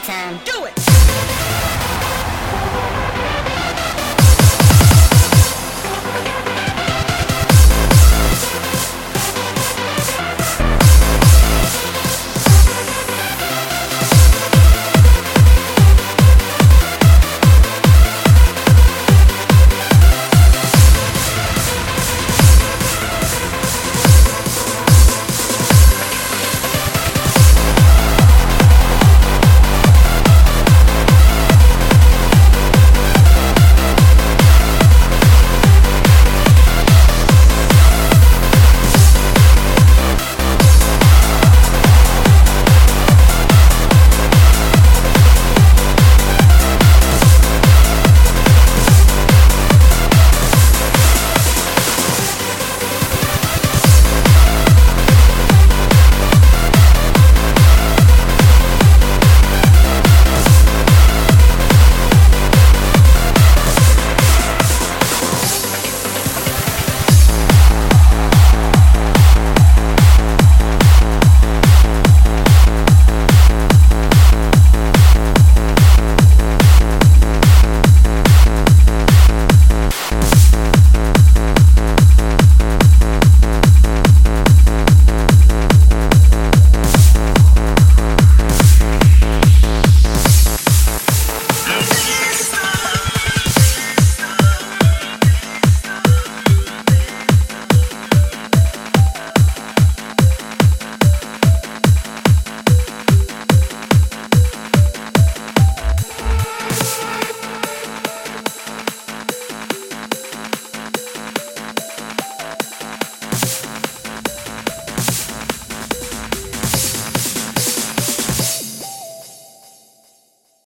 time. Do it!